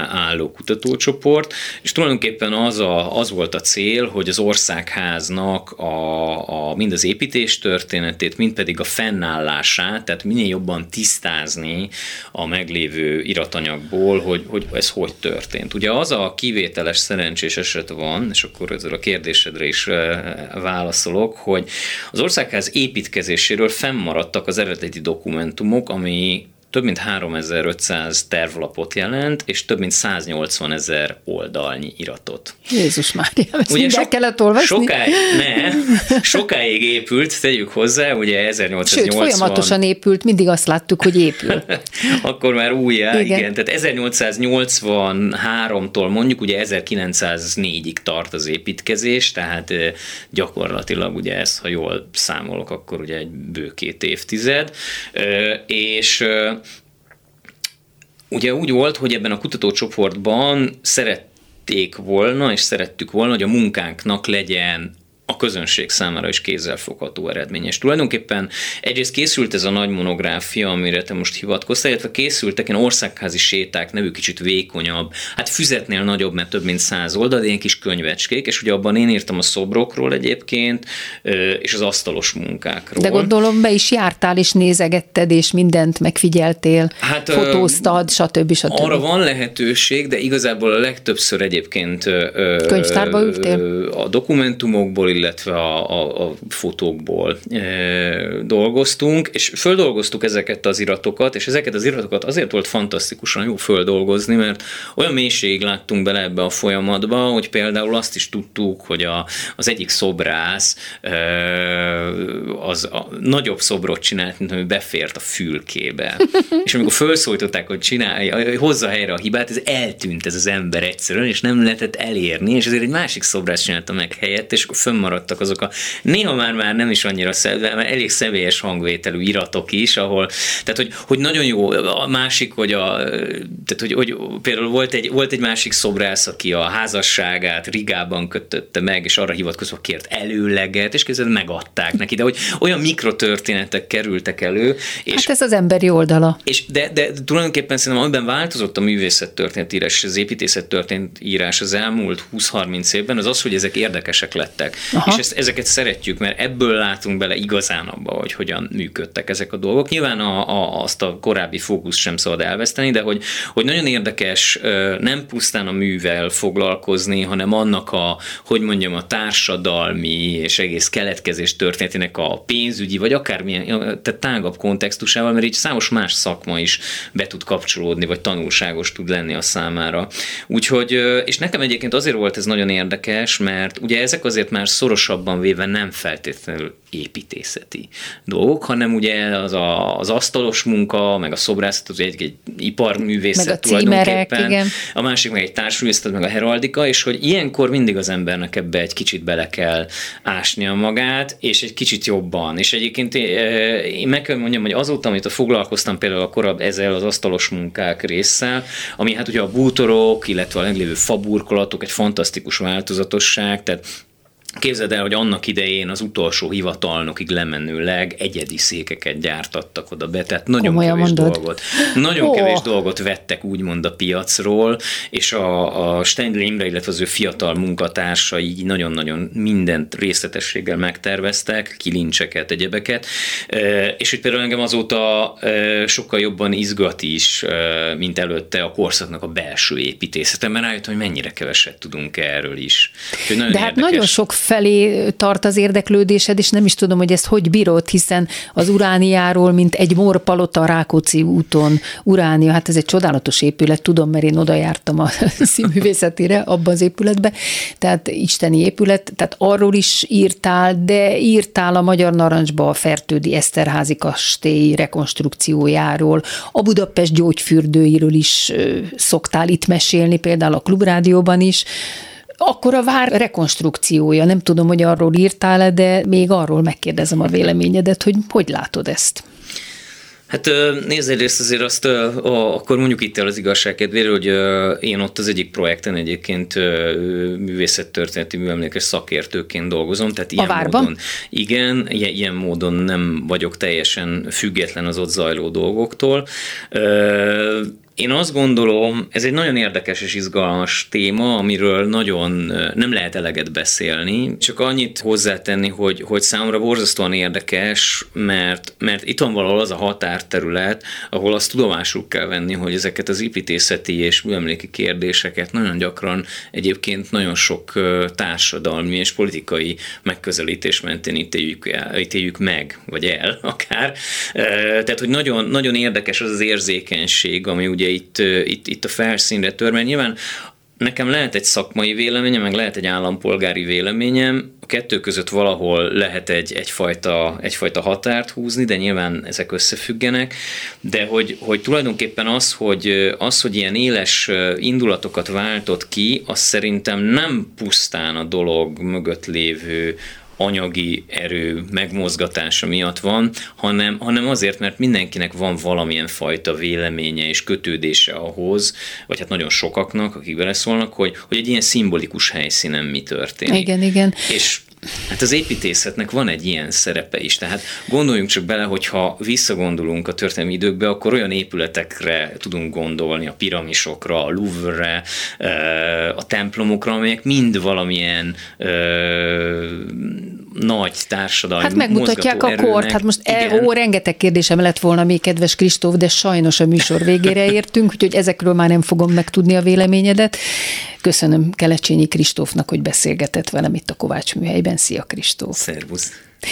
Speaker 3: álló kutatócsoport, és tulajdonképpen az, a, az volt a cél, hogy az országháznak a, a, mind az építés történetét, mind pedig a fennállását, tehát minél jobban tisztázni a meglévő iratanyagból, hogy, hogy ez hogy történt. Ugye az a kivételes szerencsés eset van, és akkor ezzel a kérdésedre is válaszolok, hogy az országház építkezéséről fennmaradtak az eredeti dokumentumok, ami több mint 3500 tervlapot jelent, és több mint 180 ezer oldalnyi iratot.
Speaker 2: Jézus már, ezt ugye sok, kellett olvasni?
Speaker 3: Sokáig, ne, sokáig épült, tegyük hozzá, ugye 1880...
Speaker 2: Sőt, folyamatosan épült, mindig azt láttuk, hogy épül.
Speaker 3: Akkor már újjá, igen. igen. Tehát 1883-tól mondjuk ugye 1904-ig tart az építkezés, tehát gyakorlatilag ugye ez, ha jól számolok, akkor ugye egy bő két évtized, és ugye úgy volt, hogy ebben a kutatócsoportban szerették volna, és szerettük volna, hogy a munkánknak legyen a közönség számára is kézzelfogható eredményes. Tulajdonképpen egyrészt készült ez a nagy monográfia, amire te most hivatkoztál, illetve készültek ilyen országházi séták, nevű kicsit vékonyabb, hát füzetnél nagyobb, mert több mint száz oldal, ilyen kis könyvecskék, és ugye abban én írtam a szobrokról egyébként, és az asztalos munkákról.
Speaker 2: De gondolom be is jártál, és nézegetted, és mindent megfigyeltél, hát, fotóztad, stb. stb.
Speaker 3: Arra van lehetőség, de igazából a legtöbbször egyébként
Speaker 2: Könyvtárba ültél?
Speaker 3: A dokumentumokból, illetve a, a, a fotókból e, dolgoztunk, és földolgoztuk ezeket az iratokat, és ezeket az iratokat azért volt fantasztikusan jó földolgozni, mert olyan mélységig láttunk bele ebbe a folyamatba, hogy például azt is tudtuk, hogy a, az egyik szobrász e, az a nagyobb szobrot csinált, mint ami befért a fülkébe. és amikor felszólították, hogy csinálja, hogy hozza helyre a hibát, ez eltűnt ez az ember egyszerűen, és nem lehetett elérni, és ezért egy másik szobrász csinálta meg helyett, és akkor maradtak azok a néha már már nem is annyira személyes, mert elég személyes hangvételű iratok is, ahol, tehát hogy, hogy nagyon jó, a másik, hogy a, tehát hogy, hogy például volt egy, volt egy másik szobrász, aki a házasságát Rigában kötötte meg, és arra hivatkozva kért előleget, és közben megadták neki, de hogy olyan mikrotörténetek kerültek elő. És,
Speaker 2: hát ez az emberi oldala.
Speaker 3: És de, de tulajdonképpen szerintem amiben változott a művészettörténet írás és az építészettörténet írás az elmúlt 20-30 évben, az az, hogy ezek érdekesek lettek. Aha. És ezt, ezeket szeretjük, mert ebből látunk bele igazán abba, hogy hogyan működtek ezek a dolgok. Nyilván a, a, azt a korábbi fókusz sem szabad elveszteni, de hogy, hogy nagyon érdekes nem pusztán a művel foglalkozni, hanem annak a, hogy mondjam, a társadalmi és egész keletkezés történetének a pénzügyi, vagy akármilyen, tehát tágabb kontextusával, mert így számos más szakma is be tud kapcsolódni, vagy tanulságos tud lenni a számára. Úgyhogy, és nekem egyébként azért volt ez nagyon érdekes, mert ugye ezek azért már szorosabban véve nem feltétlenül építészeti dolgok, hanem ugye az, a, az asztalos munka, meg a szobrászat, az egy, egy iparművészet meg a tulajdonképpen, igen. a másik meg egy társművészet, meg a heraldika, és hogy ilyenkor mindig az embernek ebbe egy kicsit bele kell ásnia magát, és egy kicsit jobban. És egyébként én meg kell mondjam, hogy azóta, amit a foglalkoztam például a korább ezzel az asztalos munkák résszel, ami hát ugye a bútorok, illetve a leglévő faburkolatok egy fantasztikus változatosság, tehát Képzeld el, hogy annak idején az utolsó hivatalnokig lemenőleg egyedi székeket gyártattak oda be, tehát nagyon Komolyan kevés mondod. dolgot. Nagyon oh. kevés dolgot vettek úgymond a piacról, és a, a Stengli Imre, illetve az ő fiatal munkatársai nagyon-nagyon mindent részletességgel megterveztek, kilincseket, egyebeket, és hogy például engem azóta sokkal jobban izgat is, mint előtte a korszaknak a belső építészete, mert rájöttem, hogy mennyire keveset tudunk erről is.
Speaker 2: De hát nagyon sok felé tart az érdeklődésed, és nem is tudom, hogy ezt hogy bírod, hiszen az Urániáról, mint egy morpalota Rákóczi úton, Uránia, hát ez egy csodálatos épület, tudom, mert én oda jártam a színművészetére, abban az épületbe, tehát isteni épület, tehát arról is írtál, de írtál a Magyar Narancsba a Fertődi Eszterházi kastély rekonstrukciójáról, a Budapest gyógyfürdőiről is szoktál itt mesélni, például a Klubrádióban is, akkor a vár rekonstrukciója, nem tudom, hogy arról írtál-e, de még arról megkérdezem a véleményedet, hogy hogy látod ezt?
Speaker 3: Hát nézd egyrészt azért azt, akkor mondjuk itt el az igazság kedvére, hogy én ott az egyik projekten egyébként művészettörténeti műemlékes szakértőként dolgozom, tehát ilyen
Speaker 2: a várban?
Speaker 3: módon, igen, ilyen módon nem vagyok teljesen független az ott zajló dolgoktól. Én azt gondolom, ez egy nagyon érdekes és izgalmas téma, amiről nagyon nem lehet eleget beszélni. Csak annyit hozzátenni, hogy, hogy számomra borzasztóan érdekes, mert, mert itt van valahol az a határterület, ahol azt tudomásul kell venni, hogy ezeket az építészeti és műemléki kérdéseket nagyon gyakran egyébként nagyon sok társadalmi és politikai megközelítés mentén ítéljük, el, ítéljük meg, vagy el akár. Tehát, hogy nagyon, nagyon érdekes az az érzékenység, ami ugye itt, itt, itt a felszínre tör, mert nyilván nekem lehet egy szakmai véleményem, meg lehet egy állampolgári véleményem, a kettő között valahol lehet egy, egyfajta, egyfajta határt húzni, de nyilván ezek összefüggenek, de hogy, hogy tulajdonképpen az hogy, az, hogy ilyen éles indulatokat váltott ki, az szerintem nem pusztán a dolog mögött lévő anyagi erő megmozgatása miatt van, hanem, hanem azért, mert mindenkinek van valamilyen fajta véleménye és kötődése ahhoz, vagy hát nagyon sokaknak, akik beleszólnak, hogy, hogy egy ilyen szimbolikus helyszínen mi történik.
Speaker 2: Igen, igen.
Speaker 3: És Hát az építészetnek van egy ilyen szerepe is, tehát gondoljunk csak bele, hogyha visszagondolunk a történelmi időkbe, akkor olyan épületekre tudunk gondolni, a piramisokra, a Louvre-re, a templomokra, amelyek mind valamilyen nagy társadalmi
Speaker 2: Hát megmutatják a kort, hát most e, ó, rengeteg kérdésem lett volna még, kedves Kristóf, de sajnos a műsor végére értünk, úgyhogy ezekről már nem fogom megtudni a véleményedet. Köszönöm Kelecsényi Kristófnak, hogy beszélgetett velem itt a Kovács műhelyben. Szia Kristóf!
Speaker 3: Szervusz!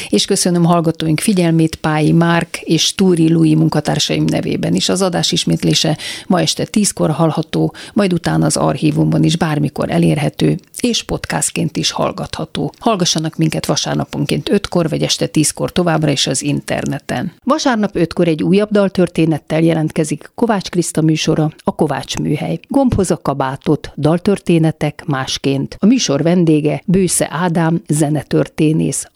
Speaker 2: És köszönöm hallgatóink figyelmét Pályi Márk és Túri Lui munkatársaim nevében is. Az adás ismétlése ma este tízkor hallható, majd utána az archívumban is bármikor elérhető, és podcastként is hallgatható. Hallgassanak minket vasárnaponként 5-kor, vagy este 10-kor továbbra is az interneten. Vasárnap 5-kor egy újabb daltörténettel jelentkezik Kovács Kriszta műsora, a Kovács műhely. Gombhoz a kabátot, daltörténetek másként. A műsor vendége Bősze Ádám, zenetörténész,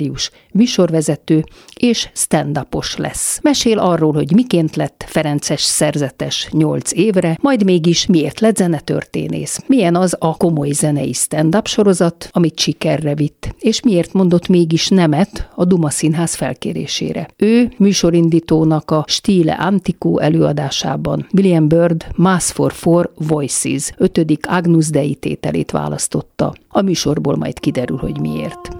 Speaker 2: antikvárius, műsorvezető és stand lesz. Mesél arról, hogy miként lett Ferences szerzetes 8 évre, majd mégis miért lett zenetörténész. Milyen az a komoly zene zenei stand-up sorozat, amit sikerre vitt, és miért mondott mégis nemet a Duma Színház felkérésére. Ő műsorindítónak a Stile Antico előadásában William Bird Mass for Four Voices ötödik Agnus Dei tételét választotta. A műsorból majd kiderül, hogy miért.